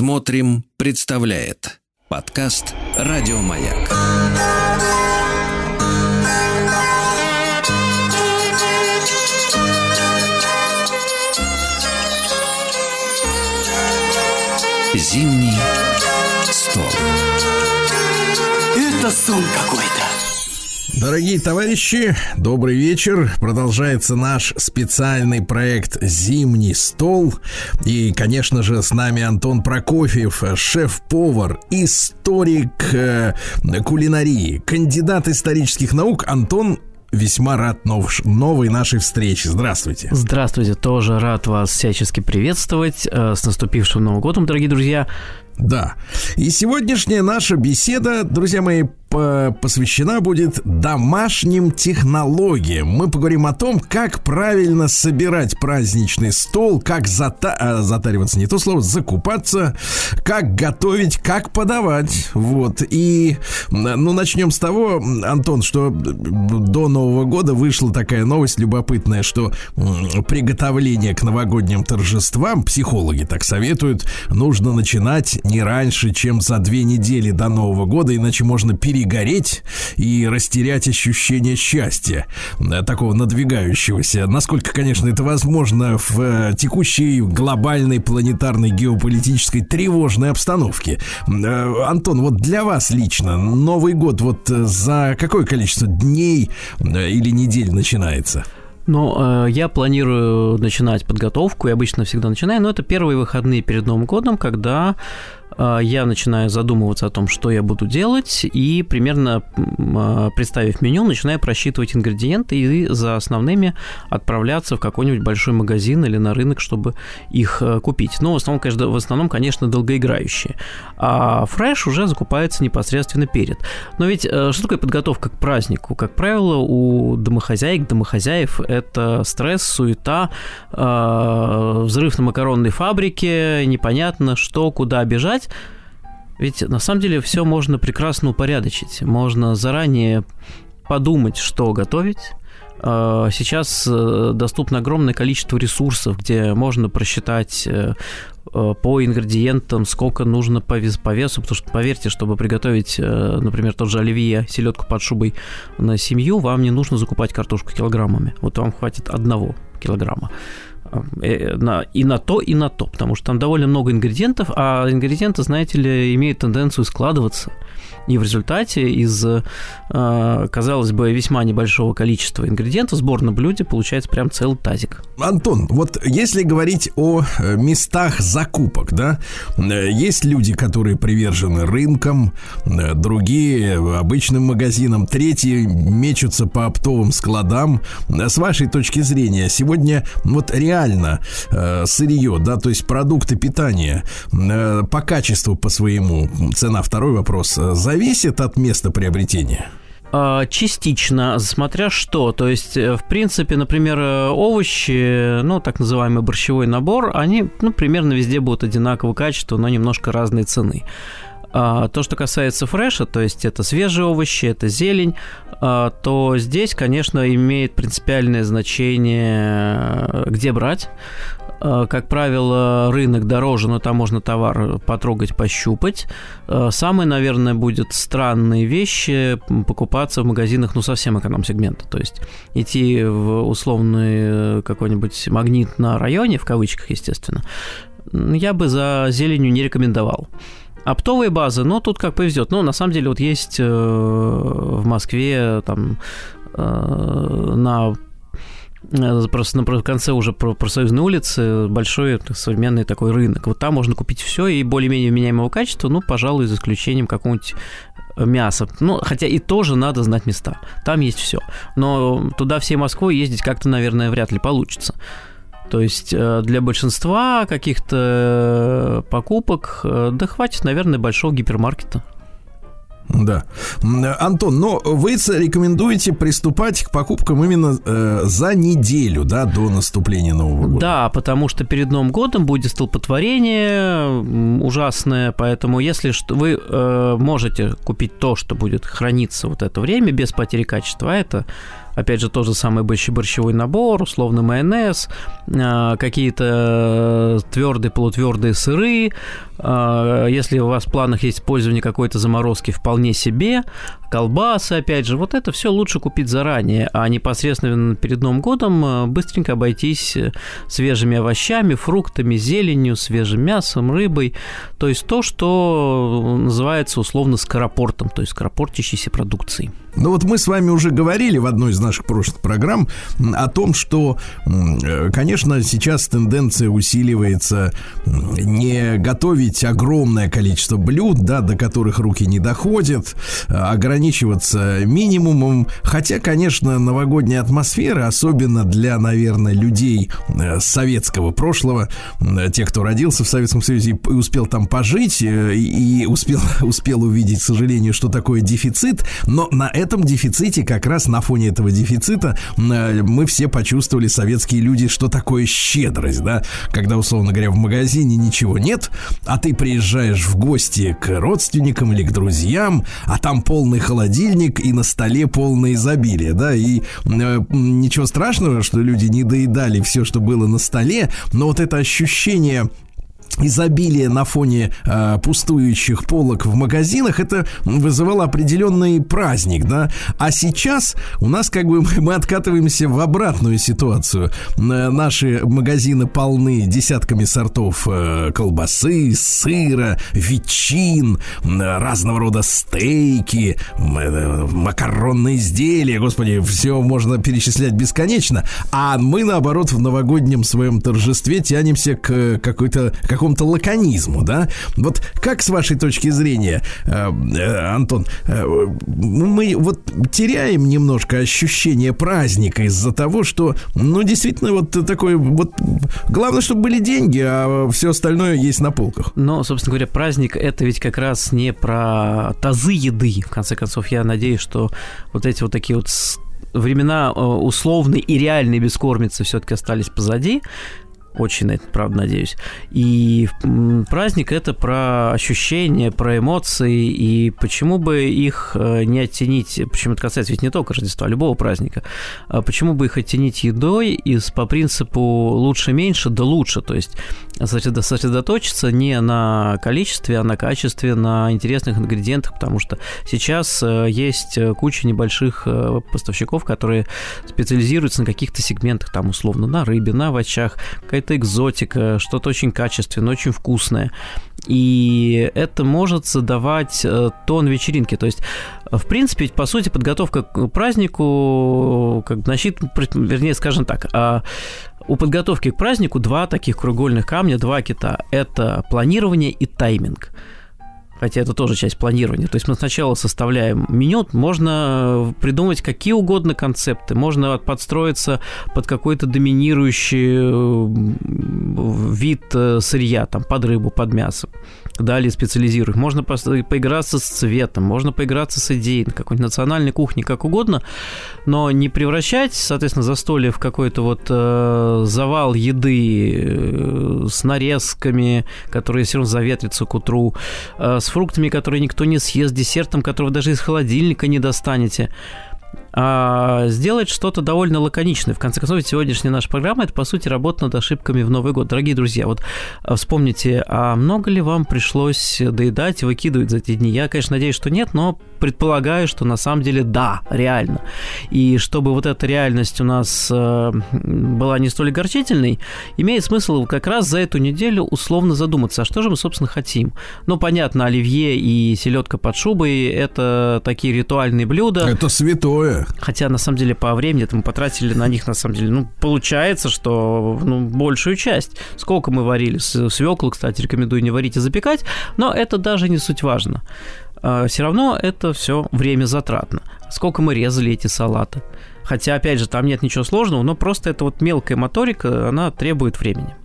Смотрим, представляет подкаст Радиомаяк. Зимний стол. Это сон какой-то. Дорогие товарищи, добрый вечер. Продолжается наш специальный проект «Зимний стол». И, конечно же, с нами Антон Прокофьев, шеф-повар, историк э, кулинарии, кандидат исторических наук. Антон, весьма рад нов, новой нашей встрече. Здравствуйте. Здравствуйте, тоже рад вас всячески приветствовать. Э, с наступившим Новым годом, дорогие друзья. Да. И сегодняшняя наша беседа, друзья мои, посвящена будет домашним технологиям. Мы поговорим о том, как правильно собирать праздничный стол, как зата а, затариваться, не то слово, закупаться, как готовить, как подавать. Вот. И, ну, начнем с того, Антон, что до Нового года вышла такая новость любопытная, что приготовление к новогодним торжествам, психологи так советуют, нужно начинать не раньше, чем за две недели до Нового года, иначе можно перегореть и растерять ощущение счастья, э, такого надвигающегося. Насколько, конечно, это возможно в э, текущей глобальной планетарной геополитической тревожной обстановке. Э, Антон, вот для вас лично Новый год вот за какое количество дней или недель начинается? Ну, я планирую начинать подготовку, и обычно всегда начинаю, но это первые выходные перед Новым годом, когда я начинаю задумываться о том, что я буду делать, и примерно а, представив меню, начинаю просчитывать ингредиенты и за основными отправляться в какой-нибудь большой магазин или на рынок, чтобы их э, купить. Но в основном, конечно, в основном, конечно долгоиграющие. А фреш уже закупается непосредственно перед. Но ведь э, что такое подготовка к празднику? Как правило, у домохозяек, домохозяев это стресс, суета, э, взрыв на макаронной фабрике, непонятно что, куда бежать, ведь на самом деле все можно прекрасно упорядочить. Можно заранее подумать, что готовить. А, сейчас э, доступно огромное количество ресурсов, где можно просчитать э, э, по ингредиентам, сколько нужно по, вес, по весу, потому что, поверьте, чтобы приготовить, например, тот же оливье, селедку под шубой на семью, вам не нужно закупать картошку килограммами. Вот вам хватит одного килограмма. Э, и на то, и на то, потому что там довольно много ингредиентов, а ингредиенты, знаете ли, имеют тенденцию складываться. И в результате из, э, казалось бы, весьма небольшого количества ингредиентов сбор на блюде получается прям целый тазик. Антон, вот если говорить о э, местах закупок, да, есть люди, которые привержены рынкам, другие обычным магазинам, третьи мечутся по оптовым складам. С вашей точки зрения, сегодня вот реально э, сырье, да, то есть продукты питания э, по качеству по своему, цена второй вопрос, э, зависит от места приобретения? А, частично, смотря что. То есть, э, в принципе, например, э, овощи, ну, так называемый борщевой набор, они, ну, примерно везде будут одинакового качества, но немножко разной цены. А, то, что касается фреша, то есть это свежие овощи, это зелень, а, то здесь, конечно, имеет принципиальное значение, где брать. А, как правило, рынок дороже, но там можно товар потрогать, пощупать. Самые, наверное, будет странные вещи покупаться в магазинах, ну, совсем эконом-сегмента. То есть идти в условный какой-нибудь магнит на районе, в кавычках, естественно, я бы за зеленью не рекомендовал. Оптовые базы, ну, тут как повезет. Ну, на самом деле, вот есть э, в Москве там э, на э, просто на конце уже профсоюзной улицы большой современный такой рынок. Вот там можно купить все и более-менее меняемого качества, ну, пожалуй, за исключением какого-нибудь мяса. Ну, хотя и тоже надо знать места. Там есть все. Но туда всей Москвой ездить как-то, наверное, вряд ли получится. То есть э, для большинства каких-то э, покупок, э, да хватит, наверное, большого гипермаркета. Да. Антон, но вы рекомендуете приступать к покупкам именно э, за неделю, да, до наступления Нового года? Да, потому что перед Новым годом будет столпотворение ужасное, поэтому если что, вы э, можете купить то, что будет храниться вот это время без потери качества, а это опять же, тот же самый борщевой набор, условно майонез, а, какие-то твердые, полутвердые сыры, а, если у вас в планах есть использование какой-то заморозки, вполне себе, колбасы, опять же, вот это все лучше купить заранее, а непосредственно перед Новым годом а, быстренько обойтись свежими овощами, фруктами, зеленью, свежим мясом, рыбой, то есть то, что называется условно скоропортом, то есть скоропортящейся продукцией. Ну вот мы с вами уже говорили в одной из наших прошлых программ о том, что, э, конечно, сейчас тенденция усиливается не готовить огромное количество блюд, да, до которых руки не доходят, а ограничиваться минимумом. Хотя, конечно, новогодняя атмосфера, особенно для, наверное, людей э, советского прошлого, тех, кто родился в Советском Союзе и успел там пожить, э, и успел, успел увидеть, к сожалению, что такое дефицит, но на этом дефиците, как раз на фоне этого дефицита, э, мы все почувствовали, советские люди, что такое щедрость, да, когда, условно говоря, в магазине ничего нет, а ты приезжаешь в гости к родственникам или к друзьям, а там полный холодильник и на столе полное изобилие, да, и э, ничего страшного, что люди не доедали все, что было на столе, но вот это ощущение изобилие на фоне э, пустующих полок в магазинах, это вызывало определенный праздник, да. А сейчас у нас как бы мы откатываемся в обратную ситуацию. Э, наши магазины полны десятками сортов э, колбасы, сыра, ветчин, э, разного рода стейки, э, макаронные изделия, господи, все можно перечислять бесконечно. А мы наоборот в новогоднем своем торжестве тянемся к какой-то какому какому-то лаконизму, да? Вот как с вашей точки зрения, э, э, Антон, э, мы вот теряем немножко ощущение праздника из-за того, что, ну, действительно, вот такой вот... Главное, чтобы были деньги, а все остальное есть на полках. Но, собственно говоря, праздник – это ведь как раз не про тазы еды. В конце концов, я надеюсь, что вот эти вот такие вот времена условной и реальной бескормицы все-таки остались позади. Очень на это, правда, надеюсь. И праздник это про ощущения, про эмоции, и почему бы их э, не оттенить, почему это касается ведь не только Рождества, а любого праздника, а почему бы их оттенить едой из по принципу лучше-меньше, да лучше, то есть сосредоточиться не на количестве, а на качестве, на интересных ингредиентах, потому что сейчас э, есть куча небольших э, поставщиков, которые специализируются на каких-то сегментах, там условно на рыбе, на овощах, какая-то экзотика, что-то очень качественное, очень вкусное. И это может задавать э, тон вечеринки. То есть, в принципе, по сути, подготовка к празднику, как значит, вернее, скажем так, а у подготовки к празднику два таких кругольных камня, два кита. Это планирование и тайминг хотя это тоже часть планирования. То есть мы сначала составляем меню, можно придумать какие угодно концепты, можно подстроиться под какой-то доминирующий э, вид э, сырья, там, под рыбу, под мясо далее специализируют. Можно поиграться с цветом, можно поиграться с идеей на какой-нибудь национальной кухне, как угодно, но не превращать, соответственно, застолье в какой-то вот э, завал еды э, с нарезками, которые все равно заветрятся к утру, э, с фруктами, которые никто не съест, десертом, которого даже из холодильника не достанете а сделать что-то довольно лаконичное. В конце концов, сегодняшняя наша программа – это, по сути, работа над ошибками в Новый год. Дорогие друзья, вот а, вспомните, а много ли вам пришлось доедать, выкидывать за эти дни? Я, конечно, надеюсь, что нет, но предполагаю, что на самом деле да, реально. И чтобы вот эта реальность у нас э, была не столь огорчительной, имеет смысл как раз за эту неделю условно задуматься, а что же мы, собственно, хотим. Ну, понятно, оливье и селедка под шубой – это такие ритуальные блюда. Это святое. Хотя, на самом деле, по времени мы потратили на них, на самом деле, ну, получается, что ну, большую часть. Сколько мы варили? Свеклу, кстати, рекомендую не варить и запекать, но это даже не суть важно. А, все равно это все время затратно. Сколько мы резали эти салаты. Хотя, опять же, там нет ничего сложного, но просто это вот мелкая моторика, она требует времени.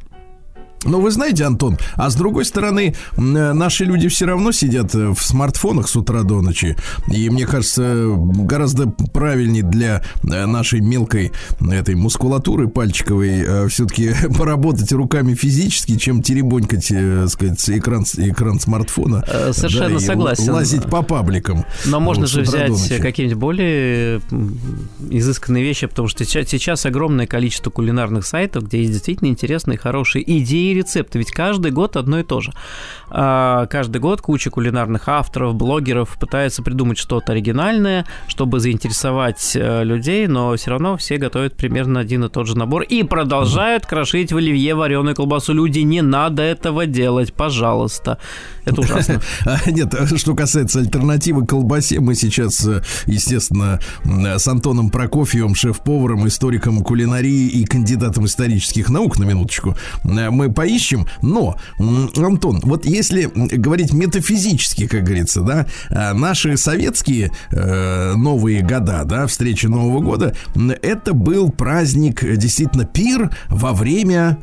Но вы знаете, Антон, а с другой стороны, наши люди все равно сидят в смартфонах с утра до ночи. И мне кажется, гораздо правильнее для нашей мелкой этой мускулатуры пальчиковой все-таки поработать руками физически, чем теребонькать, так сказать, экран, экран смартфона. Совершенно да, согласен. Лазить по пабликам. Но можно вот, же взять какие-нибудь более изысканные вещи, потому что сейчас, огромное количество кулинарных сайтов, где есть действительно интересные, хорошие идеи рецепты. Ведь каждый год одно и то же. А, каждый год куча кулинарных авторов, блогеров пытаются придумать что-то оригинальное, чтобы заинтересовать э, людей, но все равно все готовят примерно один и тот же набор и продолжают крошить в оливье вареную колбасу. Люди, не надо этого делать, пожалуйста. Это ужасно. А, нет, что касается альтернативы колбасе, мы сейчас, э, естественно, с Антоном Прокофьевым, шеф-поваром, историком кулинарии и кандидатом исторических наук, на минуточку, э, мы поищем. Но, Антон, вот если говорить метафизически, как говорится, да, э, наши советские новые года, да, встреча Нового года, это был праздник, действительно, пир во время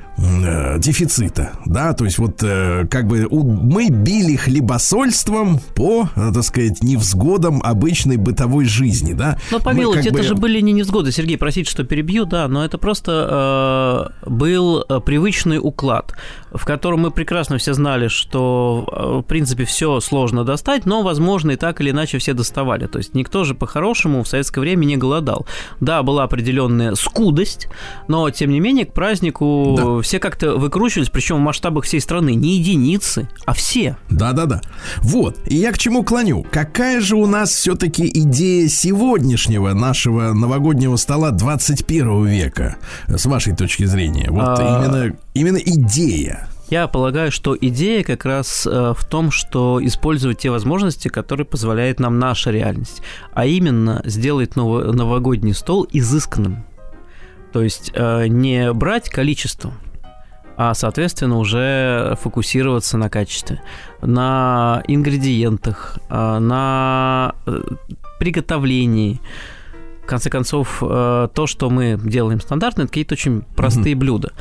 дефицита, да, то есть вот как бы мы били хлебосольством по, так сказать, невзгодам обычной бытовой жизни, да. Но помилуйте, это бы... же были не невзгоды, Сергей, простите, что перебью, да, но это просто э, был э, привычный уклад, в котором мы прекрасно все знали, что, э, в принципе, все сложно достать, но, возможно, и так или иначе все доставали. То есть никто же по-хорошему в советское время не голодал. Да, была определенная скудость, но, тем не менее, к празднику да. все как-то выкручивались, причем в масштабах всей страны, не единицы, а все. Да-да-да. Вот. И я к чему клоню? Какая же у нас все-таки идея сегодняшнего нашего новогоднего стола 21 века, с вашей точки зрения? Вот а... именно, именно идея. Я полагаю, что идея как раз э, в том, что использовать те возможности, которые позволяет нам наша реальность, а именно сделать новогодний стол изысканным. То есть э, не брать количество, а, соответственно, уже фокусироваться на качестве, на ингредиентах, а, на э, приготовлении. В конце концов, э, то, что мы делаем стандартно, это какие-то очень простые mm-hmm. блюда.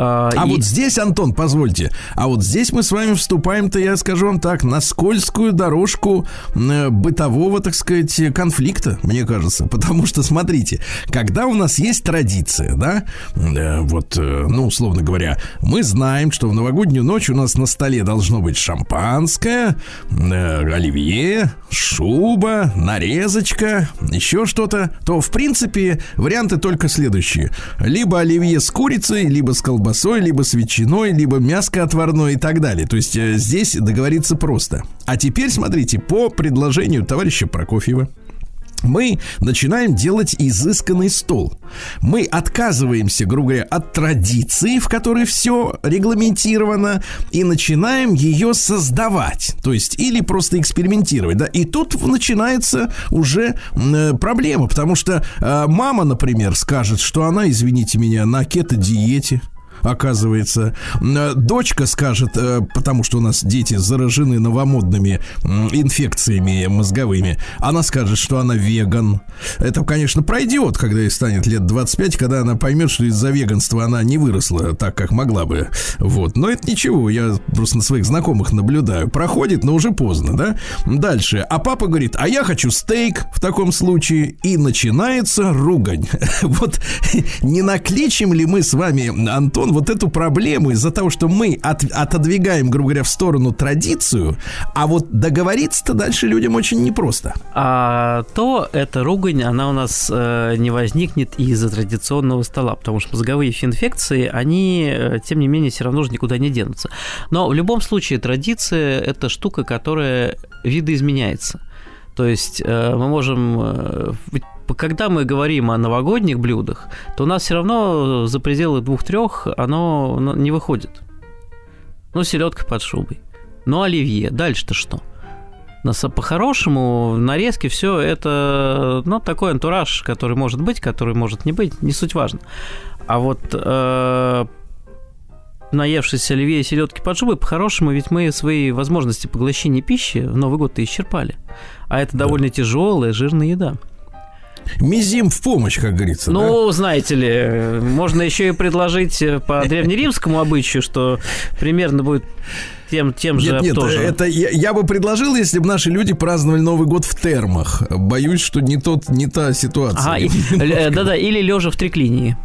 А, а и... вот здесь, Антон, позвольте, а вот здесь мы с вами вступаем-то, я скажу вам так, на скользкую дорожку э, бытового, так сказать, конфликта, мне кажется. Потому что, смотрите, когда у нас есть традиция, да, э, вот, э, ну, условно говоря, мы знаем, что в новогоднюю ночь у нас на столе должно быть шампанское, оливье, шуба, нарезочка, еще что-то, то, в принципе, варианты только следующие. Либо оливье с курицей, либо с колбасой колбасой, либо с ветчиной, либо мяско отварное и так далее. То есть э, здесь договориться просто. А теперь смотрите, по предложению товарища Прокофьева, мы начинаем делать изысканный стол. Мы отказываемся, грубо говоря, от традиции, в которой все регламентировано, и начинаем ее создавать. То есть, или просто экспериментировать. Да? И тут начинается уже э, проблема, потому что э, мама, например, скажет, что она, извините меня, на кето-диете оказывается. Э, дочка скажет, э, потому что у нас дети заражены новомодными инфекциями мозговыми, она скажет, что она веган. Это, конечно, пройдет, когда ей станет лет 25, когда она поймет, что из-за веганства она не выросла так, как могла бы. Вот. Но это ничего, я просто на своих знакомых наблюдаю. Проходит, но уже поздно, да? Дальше. А папа говорит, а я хочу стейк в таком случае. И начинается ругань. Вот не накличем ли мы с вами, Антон, Антон, вот эту проблему из-за того, что мы от, отодвигаем, грубо говоря, в сторону традицию, а вот договориться-то дальше людям очень непросто. А то эта ругань, она у нас э, не возникнет из-за традиционного стола, потому что мозговые инфекции, они, э, тем не менее, все равно же никуда не денутся. Но в любом случае традиция – это штука, которая видоизменяется. То есть э, мы можем э, когда мы говорим о новогодних блюдах, то у нас все равно за пределы двух-трех оно не выходит. Ну, селедка под шубой. Ну, оливье. Дальше-то что? По-хорошему, нарезки, все это, ну, такой антураж, который может быть, который может не быть, не суть важно. А вот э, наевшись оливье и селедки под шубой, по-хорошему, ведь мы свои возможности поглощения пищи в Новый год-то исчерпали. А это довольно тяжелая, жирная еда. Мизим в помощь, как говорится. Ну, да? знаете ли, можно еще и предложить по древнеримскому обычаю, что примерно будет тем, тем же нет, нет, тоже. Это я, я бы предложил, если бы наши люди праздновали Новый год в термах. Боюсь, что не тот, не та ситуация. Ага, да-да, или лежа в триклинии.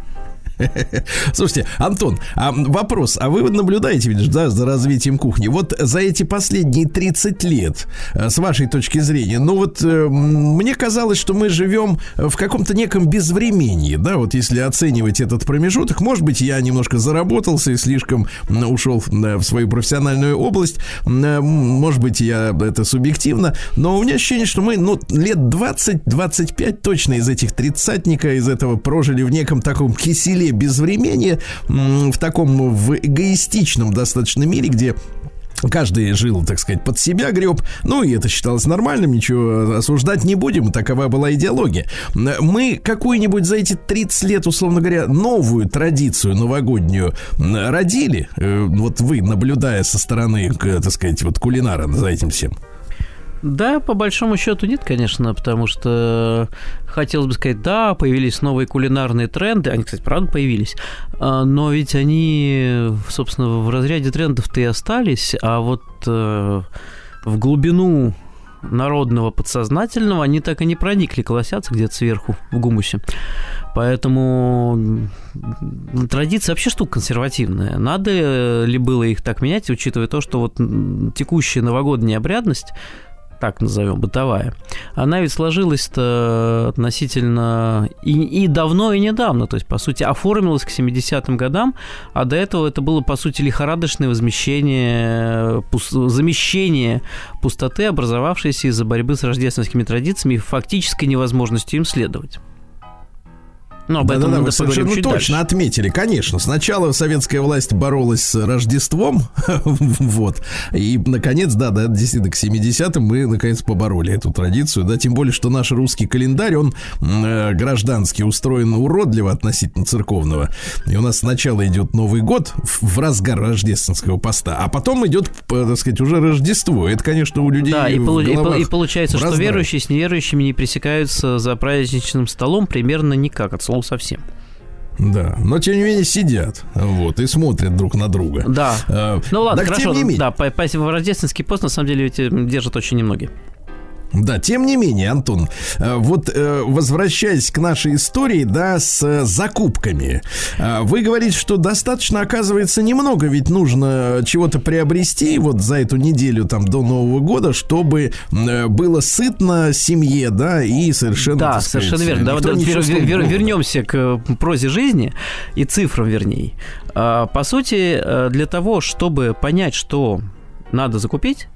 Слушайте, Антон, а вопрос, а вы наблюдаете, видишь, да, за развитием кухни? Вот за эти последние 30 лет, э, с вашей точки зрения, ну вот э, мне казалось, что мы живем в каком-то неком безвремении, да, вот если оценивать этот промежуток, может быть, я немножко заработался и слишком ушел в свою профессиональную область, может быть, я это субъективно, но у меня ощущение, что мы, ну, лет 20-25 точно из этих тридцатника, из этого прожили в неком таком киселе земле безвремени, в таком в эгоистичном достаточно мире, где Каждый жил, так сказать, под себя греб. Ну, и это считалось нормальным, ничего осуждать не будем. Такова была идеология. Мы какую-нибудь за эти 30 лет, условно говоря, новую традицию новогоднюю родили. Э, вот вы, наблюдая со стороны, так сказать, вот кулинара за этим всем. Да, по большому счету нет, конечно, потому что хотелось бы сказать, да, появились новые кулинарные тренды, они, кстати, правда появились, а, но ведь они, собственно, в разряде трендов-то и остались, а вот э, в глубину народного подсознательного они так и не проникли, колосятся где-то сверху в гумусе. Поэтому традиция вообще штука консервативная. Надо ли было их так менять, учитывая то, что вот текущая новогодняя обрядность так назовем, бытовая, она ведь сложилась-то относительно и, и давно, и недавно. То есть, по сути, оформилась к 70-м годам, а до этого это было, по сути, лихорадочное возмещение, пус, замещение пустоты, образовавшейся из-за борьбы с рождественскими традициями и фактической невозможностью им следовать. Ну, об да, этом да, да, вы совершенно точно дальше. отметили. Конечно, сначала советская власть боролась с Рождеством, вот, и, наконец, да, да, действительно, к 70-м мы, наконец, побороли эту традицию, да, тем более, что наш русский календарь, он э, гражданский, устроен уродливо относительно церковного, и у нас сначала идет Новый год в, в разгар рождественского поста, а потом идет, так сказать, уже Рождество. Это, конечно, у людей Да, и, полу- и, и получается, что верующие с неверующими не пресекаются за праздничным столом примерно никак от слова совсем. Да, но тем не менее сидят, вот, и смотрят друг на друга. Да. Э, ну ладно, так, хорошо. Да, по, по, рождественский пост на самом деле ведь держат очень немногие. Да, тем не менее, Антон, э, вот э, возвращаясь к нашей истории, да, с закупками, э, вы говорите, что достаточно, оказывается, немного, ведь нужно чего-то приобрести вот за эту неделю там до Нового года, чтобы было сытно семье, да, и совершенно... Да, сказать, совершенно верно. Да, вер, вер, вернемся к прозе жизни и цифрам, вернее. По сути, для того, чтобы понять, что надо закупить, а,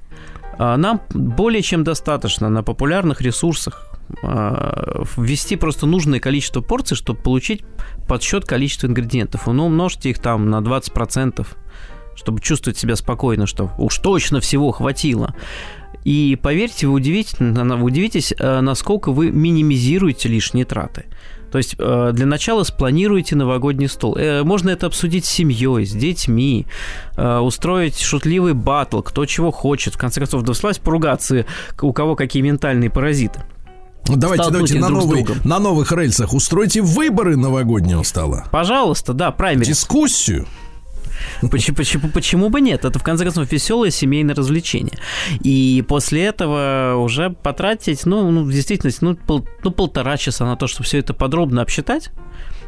нам более чем достаточно на популярных ресурсах а, ввести просто нужное количество порций, чтобы получить подсчет количества ингредиентов. Ну, умножьте их там на 20%, чтобы чувствовать себя спокойно, что уж точно всего хватило. И поверьте, вы удивитесь, а, насколько вы минимизируете лишние траты. То есть э, для начала спланируйте новогодний стол. Э, можно это обсудить с семьей, с детьми, э, устроить шутливый батл, кто чего хочет. В конце концов, дослать поругаться, у кого какие ментальные паразиты. Давайте, давайте на, новый, на новых рельсах устройте выборы новогоднего стола. Пожалуйста, да, правильно. Дискуссию. Почему, почему, почему бы нет? Это, в конце концов, веселое семейное развлечение. И после этого уже потратить, ну, ну действительно, ну, пол, ну, полтора часа на то, чтобы все это подробно обсчитать,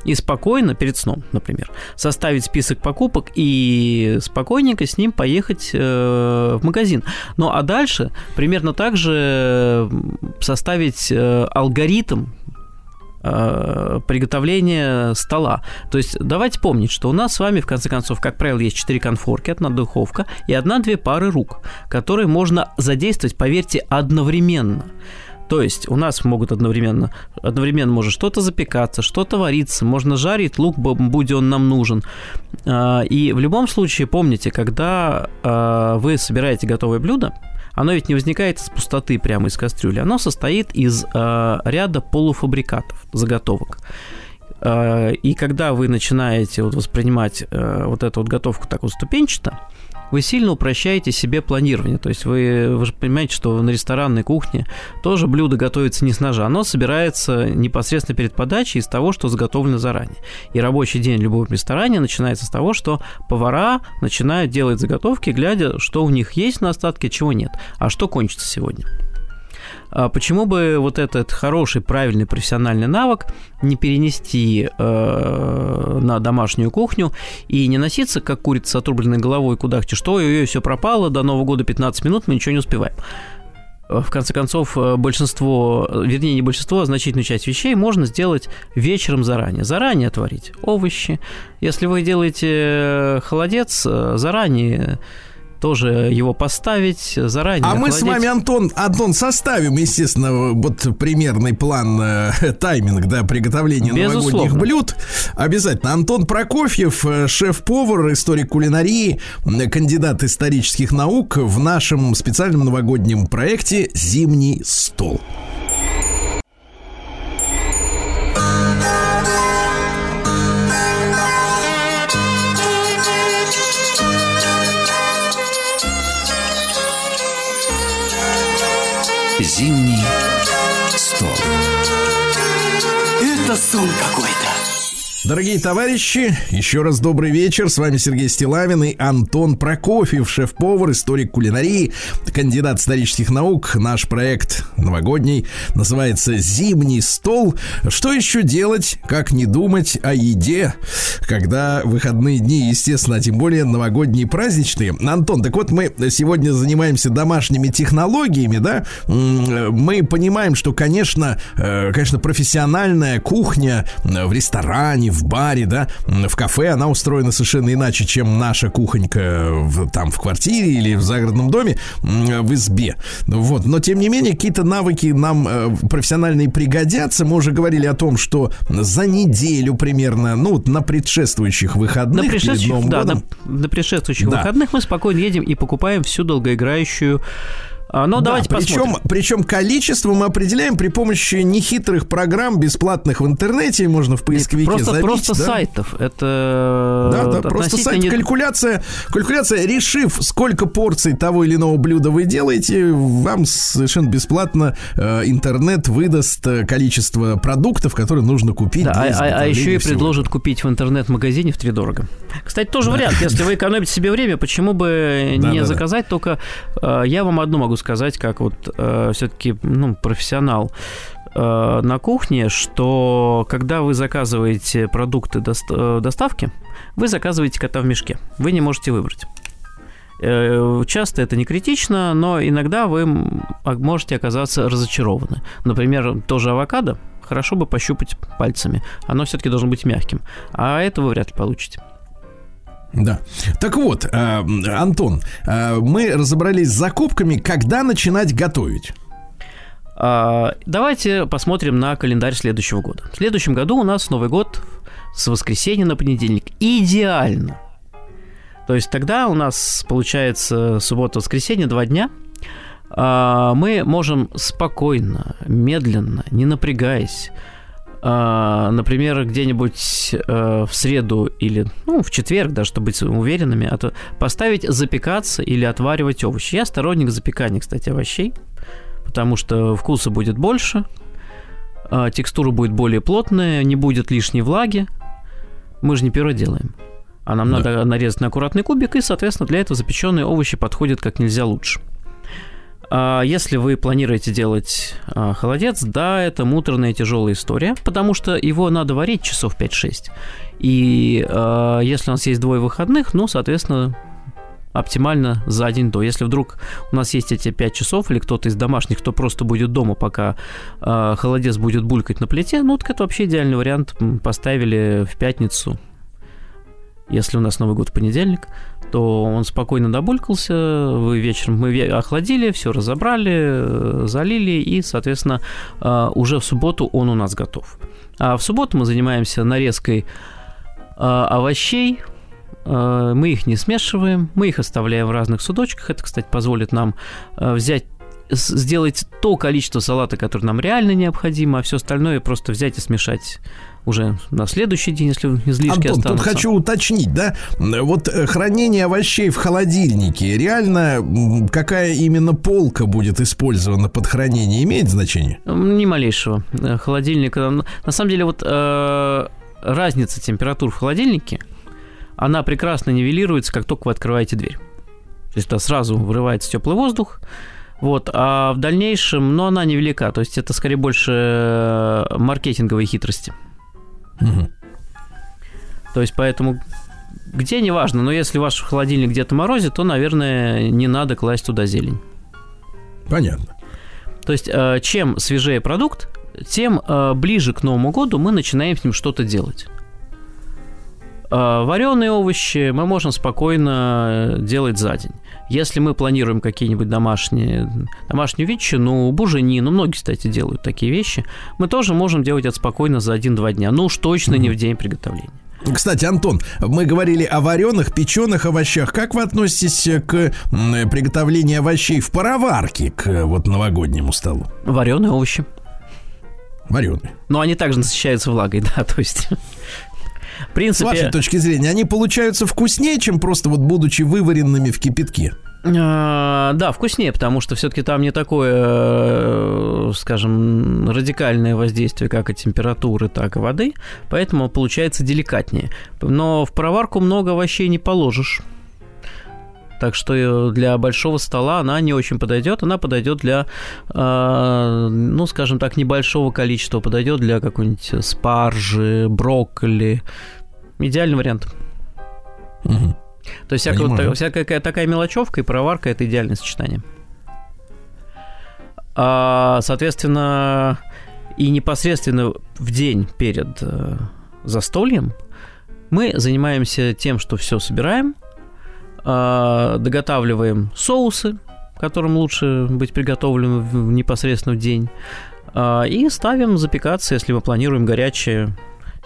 и спокойно перед сном, например, составить список покупок и спокойненько с ним поехать э, в магазин. Ну а дальше примерно так же составить э, алгоритм Э, приготовления стола. То есть давайте помнить, что у нас с вами, в конце концов, как правило, есть 4 конфорки, одна духовка и одна-две пары рук, которые можно задействовать, поверьте, одновременно. То есть у нас могут одновременно, одновременно может что-то запекаться, что-то вариться, можно жарить лук, будь он нам нужен. Э, и в любом случае помните, когда э, вы собираете готовое блюдо, оно ведь не возникает из пустоты прямо из кастрюли, оно состоит из э, ряда полуфабрикатов, заготовок. Э, и когда вы начинаете вот воспринимать э, вот эту вот готовку так вот ступенчато, вы сильно упрощаете себе планирование. То есть вы, вы же понимаете, что на ресторанной кухне тоже блюдо готовится не с ножа, оно собирается непосредственно перед подачей из того, что заготовлено заранее. И рабочий день в любом ресторане начинается с того, что повара начинают делать заготовки, глядя, что у них есть на остатке, чего нет, а что кончится сегодня. А почему бы вот этот хороший, правильный профессиональный навык не перенести э, на домашнюю кухню и не носиться, как курица с отрубленной головой, куда-то, что ее все пропало, до Нового года 15 минут, мы ничего не успеваем в конце концов, большинство, вернее, не большинство, а значительную часть вещей можно сделать вечером заранее. Заранее отварить овощи. Если вы делаете холодец, заранее тоже его поставить заранее. А мы с вами, Антон, Антон, составим, естественно, вот примерный план, э, тайминг, да, приготовления Безусловно. новогодних блюд. Обязательно. Антон Прокофьев, э, шеф-повар, историк кулинарии, кандидат исторических наук в нашем специальном новогоднем проекте «Зимний стол». Это сон какой-то. Дорогие товарищи, еще раз добрый вечер. С вами Сергей Стилавин и Антон Прокофьев, шеф-повар, историк кулинарии, кандидат исторических наук. Наш проект новогодний называется «Зимний стол». Что еще делать, как не думать о еде, когда выходные дни, естественно, а тем более новогодние праздничные. Антон, так вот мы сегодня занимаемся домашними технологиями, да? Мы понимаем, что, конечно, э, конечно, профессиональная кухня в ресторане, в баре, да, в кафе, она устроена совершенно иначе, чем наша кухонька в, там в квартире или в загородном доме, в избе. Вот. Но, тем не менее, какие-то навыки нам э, профессиональные пригодятся. Мы уже говорили о том, что за неделю примерно, ну, на предшествующих выходных на предшествующих, да, на, на предшествующих да. выходных мы спокойно едем и покупаем всю долгоиграющую а, ну, да, давайте причем, посмотрим. Причем количество мы определяем при помощи нехитрых программ, бесплатных в интернете, можно в поисковике Нет, просто, забить. Просто да? сайтов. Это да, да, просто сайт. Не... Калькуляция, калькуляция, решив, сколько порций того или иного блюда вы делаете, вам совершенно бесплатно э, интернет выдаст э, количество продуктов, которые нужно купить. Да, а, а, а еще и предложат купить в интернет-магазине в три дорого. Кстати, тоже да. вариант. Если вы экономите себе время, почему бы не заказать? Только э, я вам одно могу сказать, как вот э, все-таки ну, профессионал э, на кухне, что когда вы заказываете продукты доста- э, доставки, вы заказываете кота в мешке. Вы не можете выбрать. Э, часто это не критично, но иногда вы можете оказаться разочарованы. Например, тоже авокадо хорошо бы пощупать пальцами. Оно все-таки должно быть мягким. А это вы вряд ли получите. Да. Так вот, э, Антон, э, мы разобрались с закупками. Когда начинать готовить? А, давайте посмотрим на календарь следующего года. В следующем году у нас Новый год с воскресенья на понедельник. Идеально. То есть тогда у нас получается суббота-воскресенье, два дня. А, мы можем спокойно, медленно, не напрягаясь, например, где-нибудь э, в среду или ну, в четверг, даже чтобы быть уверенными, а то поставить запекаться или отваривать овощи. Я сторонник запекания, кстати, овощей, потому что вкуса будет больше, а, текстура будет более плотная, не будет лишней влаги. Мы же не пюре делаем. А нам да. надо нарезать на аккуратный кубик, и, соответственно, для этого запеченные овощи подходят как нельзя лучше. А если вы планируете делать а, холодец, да, это муторная тяжелая история, потому что его надо варить часов 5-6. И а, если у нас есть двое выходных, ну, соответственно, оптимально за день до. Если вдруг у нас есть эти 5 часов, или кто-то из домашних, кто просто будет дома, пока э, холодец будет булькать на плите, ну, так это вообще идеальный вариант. Поставили в пятницу, если у нас Новый год в понедельник, то он спокойно добулькался, вы вечером мы охладили, все разобрали, э, залили, и, соответственно, э, уже в субботу он у нас готов. А в субботу мы занимаемся нарезкой э, овощей, мы их не смешиваем, мы их оставляем в разных судочках. Это, кстати, позволит нам взять сделать то количество салата, которое нам реально необходимо, а все остальное просто взять и смешать уже на следующий день, если излишки Антон, останутся. тут хочу уточнить, да, вот э, хранение овощей в холодильнике, реально какая именно полка будет использована под хранение, имеет значение? Ни малейшего. Э, холодильник, э, на самом деле, вот э, разница температур в холодильнике, она прекрасно нивелируется, как только вы открываете дверь. То есть это сразу вырывается теплый воздух, вот, а в дальнейшем, но она невелика, то есть это скорее больше маркетинговые хитрости. Угу. То есть поэтому где не важно, но если ваш холодильник где-то морозит, то, наверное, не надо класть туда зелень. Понятно. То есть э, чем свежее продукт, тем э, ближе к Новому году мы начинаем с ним что-то делать. Э, Вареные овощи мы можем спокойно делать за день. Если мы планируем какие-нибудь домашние, домашнюю ветчину, буженину, многие, кстати, делают такие вещи, мы тоже можем делать это спокойно за один-два дня. Ну уж точно не в день приготовления. Кстати, Антон, мы говорили о вареных, печеных овощах. Как вы относитесь к приготовлению овощей в пароварке к вот новогоднему столу? Вареные овощи. Вареные. Но они также насыщаются влагой, да, то есть в принципе... С вашей точки зрения, они получаются вкуснее, чем просто вот будучи вываренными в кипятке? А, да, вкуснее, потому что все-таки там не такое, э, скажем, радикальное воздействие, как и температуры, так и воды, поэтому получается деликатнее. Но в проварку много овощей не положишь. Так что для большого стола она не очень подойдет. Она подойдет для, э, ну, скажем так, небольшого количества. Подойдет для какой-нибудь спаржи, брокколи. Идеальный вариант. Угу. То есть всякая, вот, всякая такая мелочевка и проварка – это идеальное сочетание. А, соответственно, и непосредственно в день перед э, застольем мы занимаемся тем, что все собираем – доготавливаем соусы, которым лучше быть приготовленным непосредственно в день, а, и ставим запекаться, если мы планируем горячее,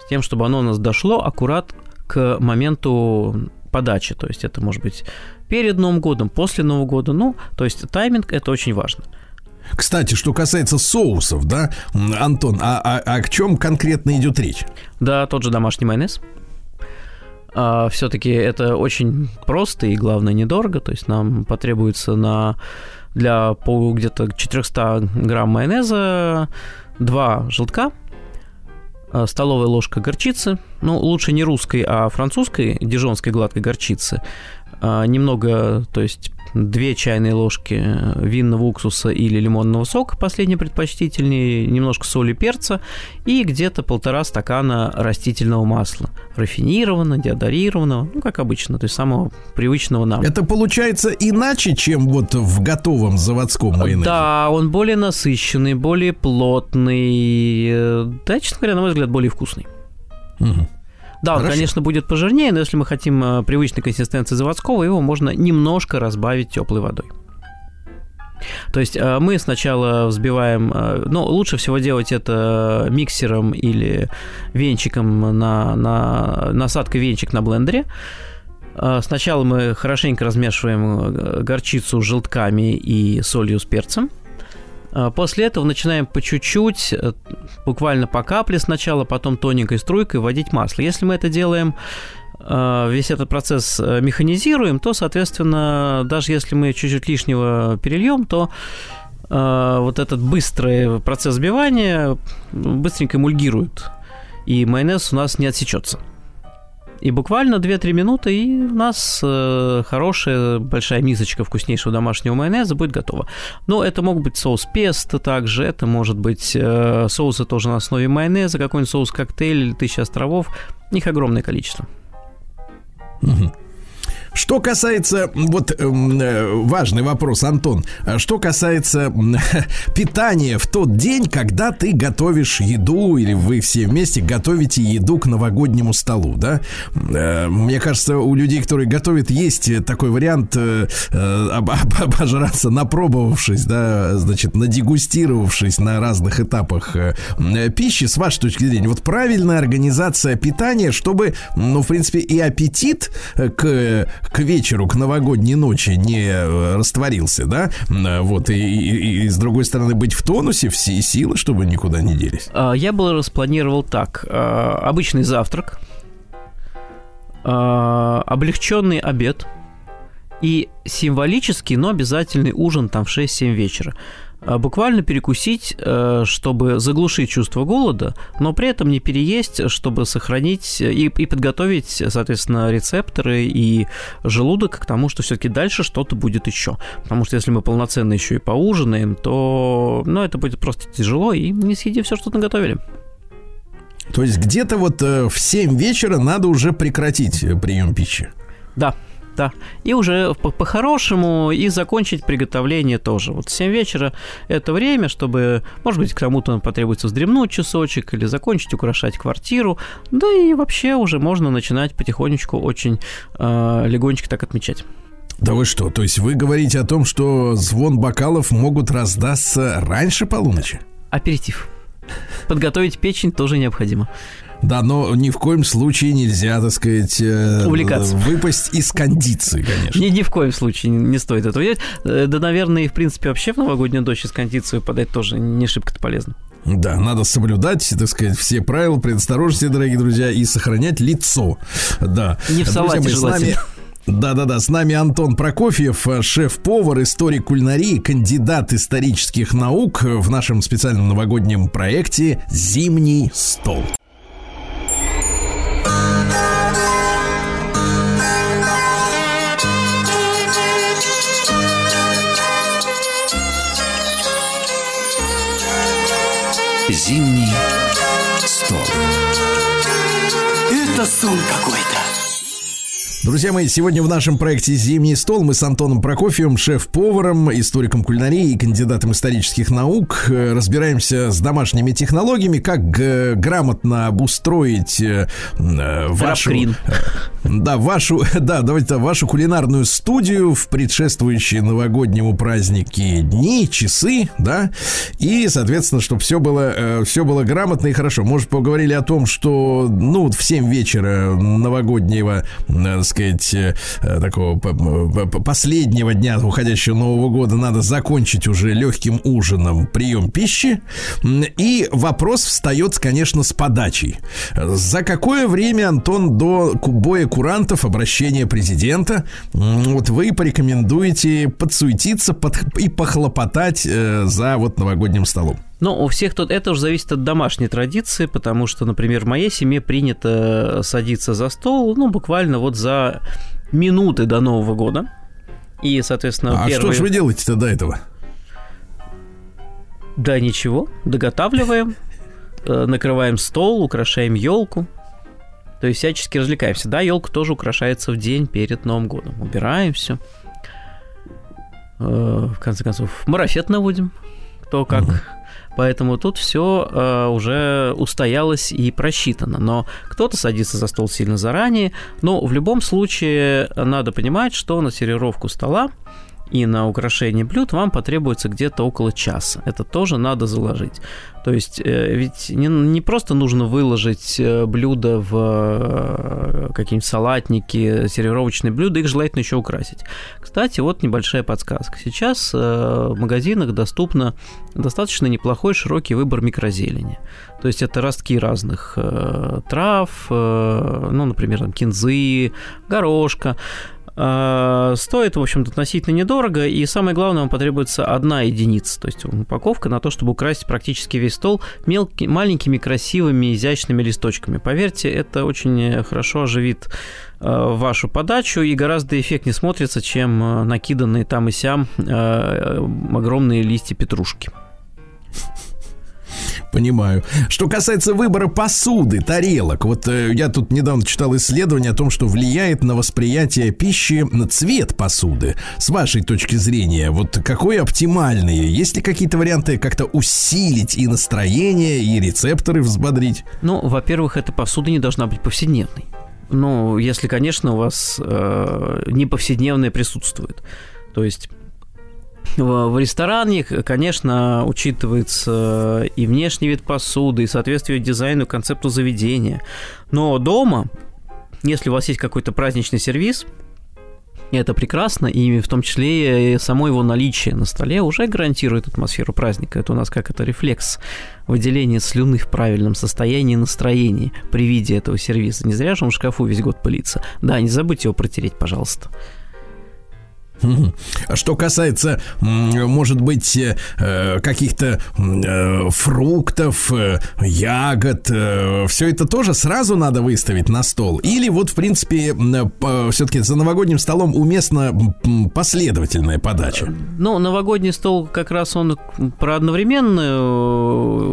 с тем, чтобы оно у нас дошло аккурат к моменту подачи. То есть это может быть перед Новым годом, после Нового года. Ну, то есть тайминг – это очень важно. Кстати, что касается соусов, да, Антон, а, а, а о чем конкретно идет речь? Да, тот же домашний майонез а, все-таки это очень просто и, главное, недорого. То есть нам потребуется на для где-то 400 грамм майонеза два желтка, а, столовая ложка горчицы, ну, лучше не русской, а французской, дижонской гладкой горчицы, а, немного, то есть две чайные ложки винного уксуса или лимонного сока, последний предпочтительнее, немножко соли, перца и где-то полтора стакана растительного масла, рафинированного, деодорированного, ну, как обычно, то есть самого привычного нам. Это получается иначе, чем вот в готовом заводском майонезе? Да, он более насыщенный, более плотный, да, честно говоря, на мой взгляд, более вкусный. Угу. Да, он, конечно, будет пожирнее, но если мы хотим э, привычной консистенции заводского, его можно немножко разбавить теплой водой. То есть э, мы сначала взбиваем, э, ну, лучше всего делать это миксером или венчиком на, на насадкой венчик на блендере. Сначала мы хорошенько размешиваем горчицу с желтками и солью с перцем. А, после этого начинаем по чуть-чуть, э, буквально по капле сначала, потом тоненькой струйкой вводить масло. Если мы это делаем э, весь этот процесс э, механизируем, то, соответственно, даже если мы чуть-чуть лишнего перельем, то вот этот быстрый процесс взбивания быстренько эмульгирует, и майонез у нас не отсечется. И буквально 2-3 минуты, и у нас э, хорошая большая мисочка вкуснейшего домашнего майонеза будет готова. Но это могут быть соус песто также, это может быть э, соусы тоже на основе майонеза, какой-нибудь соус коктейль или тысяча островов. Их огромное количество. Угу. Что касается, вот эм, э, важный вопрос, Антон, что касается питания в тот день, когда ты готовишь еду, или вы все вместе готовите еду к новогоднему столу, да? Э, мне кажется, у людей, которые готовят, есть такой вариант э, обожраться, напробовавшись, да, значит, надегустировавшись на разных этапах пищи, с вашей точки зрения, вот правильная организация питания, чтобы, ну, в принципе, и аппетит к к вечеру, к новогодней ночи не э, растворился, да? Вот, и, и, и с другой стороны, быть в тонусе, все силы, чтобы никуда не делись. А, я бы распланировал так. А, обычный завтрак, а, облегченный обед и символический, но обязательный ужин там в 6-7 вечера. А, буквально перекусить, э, чтобы заглушить чувство голода, но при этом не переесть, чтобы сохранить и, и подготовить, соответственно, рецепторы и желудок к тому, что все-таки дальше что-то будет еще. Потому что если мы полноценно еще и поужинаем, то ну, это будет просто тяжело, и не съедим все, что наготовили. То есть где-то вот э, в 7 вечера надо уже прекратить э, прием пищи. Да, да. И уже по-хорошему и закончить приготовление тоже. Вот в 7 вечера это время, чтобы, может быть, кому-то потребуется вздремнуть часочек или закончить украшать квартиру. Да и вообще уже можно начинать потихонечку очень э, легонечко так отмечать. Да вы что, то есть вы говорите о том, что звон бокалов могут раздаться раньше полуночи? Аперитив. Подготовить печень тоже необходимо. Да, но ни в коем случае нельзя, так сказать, э, Увлекаться. выпасть из кондиции, конечно. Ни, ни в коем случае не стоит этого делать. Э, да, наверное, и в принципе вообще в новогоднюю ночь из кондиции выпадать тоже не шибко-то полезно. Да, надо соблюдать, так сказать, все правила предосторожности, дорогие друзья, и сохранять лицо. Да. Не в салате Друзья с нами да-да-да, с нами Антон Прокофьев, шеф-повар, историк кулинарии, кандидат исторических наук в нашем специальном новогоднем проекте «Зимний стол». Зимний стол. Это сон какой-то. Друзья мои, сегодня в нашем проекте «Зимний стол» мы с Антоном Прокофьевым, шеф-поваром, историком кулинарии и кандидатом исторических наук э, разбираемся с домашними технологиями, как грамотно обустроить э, э, вашу... Да, вашу, да, давайте вашу кулинарную студию в предшествующие новогоднему празднике дни, часы, да, и, соответственно, чтобы все было, все было грамотно и хорошо. Может, поговорили о том, что, ну, в 7 вечера новогоднего, сказать, э, такого последнего дня уходящего Нового года надо закончить уже легким ужином прием пищи. И вопрос встает, конечно, с подачей. За какое время, Антон, до боя курантов, обращения президента, вот вы порекомендуете подсуетиться под, и похлопотать э, за вот новогодним столом? Но у всех тут это уже зависит от домашней традиции, потому что, например, в моей семье принято садиться за стол, ну, буквально вот за минуты до Нового года. И, соответственно, А первый... что же вы делаете-то до этого? Да ничего, доготавливаем, э, накрываем стол, украшаем елку. То есть всячески развлекаемся. Да, елка тоже украшается в день перед Новым годом. Убираем все. Э, в конце концов, марафет наводим. Кто как. Угу. Поэтому тут все э, уже устоялось и просчитано. Но кто-то садится за стол сильно заранее. Но в любом случае надо понимать, что на сервировку стола и на украшение блюд вам потребуется где-то около часа. Это тоже надо заложить. То есть э, ведь не, не просто нужно выложить э, блюдо в э, какие-нибудь салатники, сервировочные блюда, их желательно еще украсить. Кстати, вот небольшая подсказка. Сейчас в магазинах доступно достаточно неплохой широкий выбор микрозелени. То есть это ростки разных трав, ну, например, там, кинзы, горошка. А, стоит, в общем-то, относительно недорого, и самое главное, вам потребуется одна единица, то есть упаковка на то, чтобы украсить практически весь стол мелкими, маленькими, красивыми, изящными листочками. Поверьте, это очень хорошо оживит а, вашу подачу и гораздо эффектнее смотрится, чем а, накиданные там и сям огромные листья петрушки. Понимаю. Что касается выбора посуды, тарелок, вот э, я тут недавно читал исследование о том, что влияет на восприятие пищи на цвет посуды. С вашей точки зрения, вот какой оптимальный? Есть ли какие-то варианты как-то усилить и настроение, и рецепторы взбодрить? Ну, во-первых, эта посуда не должна быть повседневной. Ну, если, конечно, у вас э, не повседневное присутствует. То есть в ресторане, конечно, учитывается и внешний вид посуды, и соответствие дизайну, концепту заведения. Но дома, если у вас есть какой-то праздничный сервис, это прекрасно, и в том числе и само его наличие на столе уже гарантирует атмосферу праздника. Это у нас как это рефлекс выделения слюны в правильном состоянии настроения при виде этого сервиса. Не зря же он в шкафу весь год пылится. Да, не забудьте его протереть, пожалуйста. Что касается, может быть, э, каких-то э, фруктов, э, ягод, все это тоже сразу надо выставить на стол? Или вот, в принципе, все-таки за новогодним столом уместна последовательная подача? Ну, новогодний стол как раз он про одновременное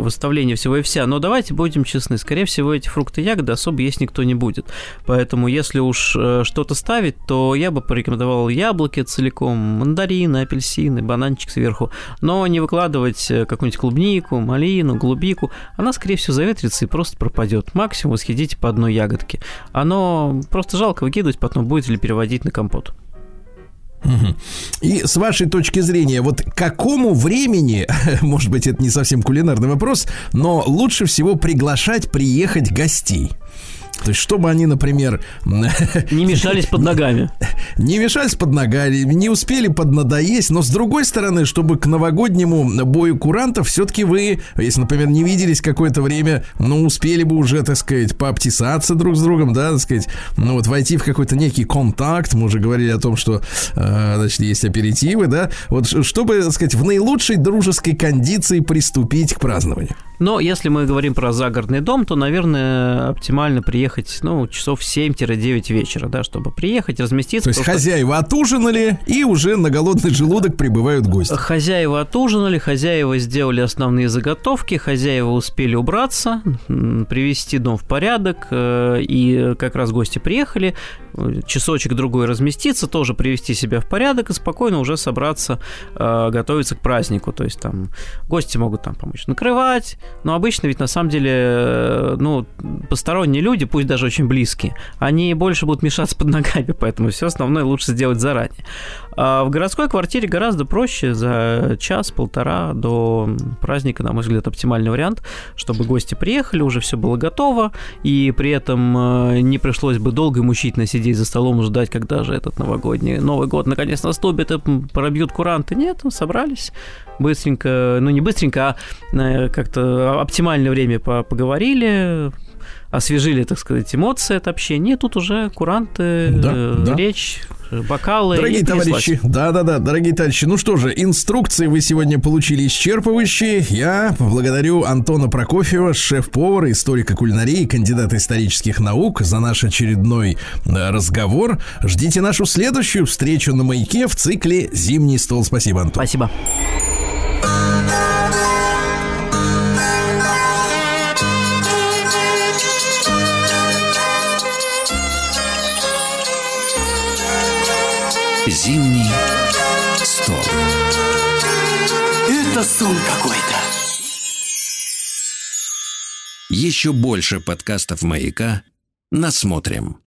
выставление всего и вся. Но давайте будем честны, скорее всего, эти фрукты и ягоды особо есть никто не будет. Поэтому, если уж что-то ставить, то я бы порекомендовал яблоки, целиком, мандарины, апельсины, бананчик сверху, но не выкладывать э, какую-нибудь клубнику, малину, голубику. Она, скорее всего, заветрится и просто пропадет. Максимум съедите по одной ягодке. Оно просто жалко выкидывать, потом будет или переводить на компот. И с вашей точки зрения, вот к какому времени, может быть, это не совсем кулинарный вопрос, но лучше всего приглашать приехать гостей? То есть, чтобы они, например... Не мешались под ногами. Не мешались под ногами, не успели поднадоесть, но с другой стороны, чтобы к новогоднему бою курантов все-таки вы, если, например, не виделись какое-то время, ну, успели бы уже, так сказать, пообтесаться друг с другом, да, так сказать, ну, вот войти в какой-то некий контакт, мы уже говорили о том, что, э, значит, есть аперитивы, да, вот чтобы, так сказать, в наилучшей дружеской кондиции приступить к празднованию. Но если мы говорим про загородный дом, то, наверное, оптимально приехать, ну, часов 7-9 вечера, да, чтобы приехать, разместиться. То есть просто... хозяева отужинали, и уже на голодный желудок прибывают гости. Хозяева отужинали, хозяева сделали основные заготовки, хозяева успели убраться, привести дом в порядок, э, и как раз гости приехали, часочек другой разместиться, тоже привести себя в порядок и спокойно уже собраться, э, готовиться к празднику. То есть там гости могут там помочь накрывать, но обычно ведь на самом деле, э, ну, посторонние люди, пусть даже очень близкие, они больше будут мешаться под ногами, поэтому все основное лучше сделать заранее. А в городской квартире гораздо проще за час-полтора до праздника, на мой взгляд, оптимальный вариант, чтобы гости приехали, уже все было готово, и при этом э, не пришлось бы долго мучительно сидеть за столом, ждать, когда же этот новогодний Новый год наконец наступит, и пробьют куранты. Нет, ну, собрались быстренько, ну не быстренько, а э, как-то оптимальное время поговорили, освежили, так сказать, эмоции от общения. Тут уже куранты, да, э, да. речь, бокалы. Дорогие товарищи, да-да-да, дорогие товарищи, ну что же, инструкции вы сегодня получили исчерпывающие. Я благодарю Антона Прокофьева, шеф-повара, историка кулинарии, кандидата исторических наук за наш очередной э, разговор. Ждите нашу следующую встречу на маяке в цикле «Зимний стол». Спасибо, Антон. Спасибо. Зимний стол. Это сон какой-то. Еще больше подкастов «Маяка» насмотрим.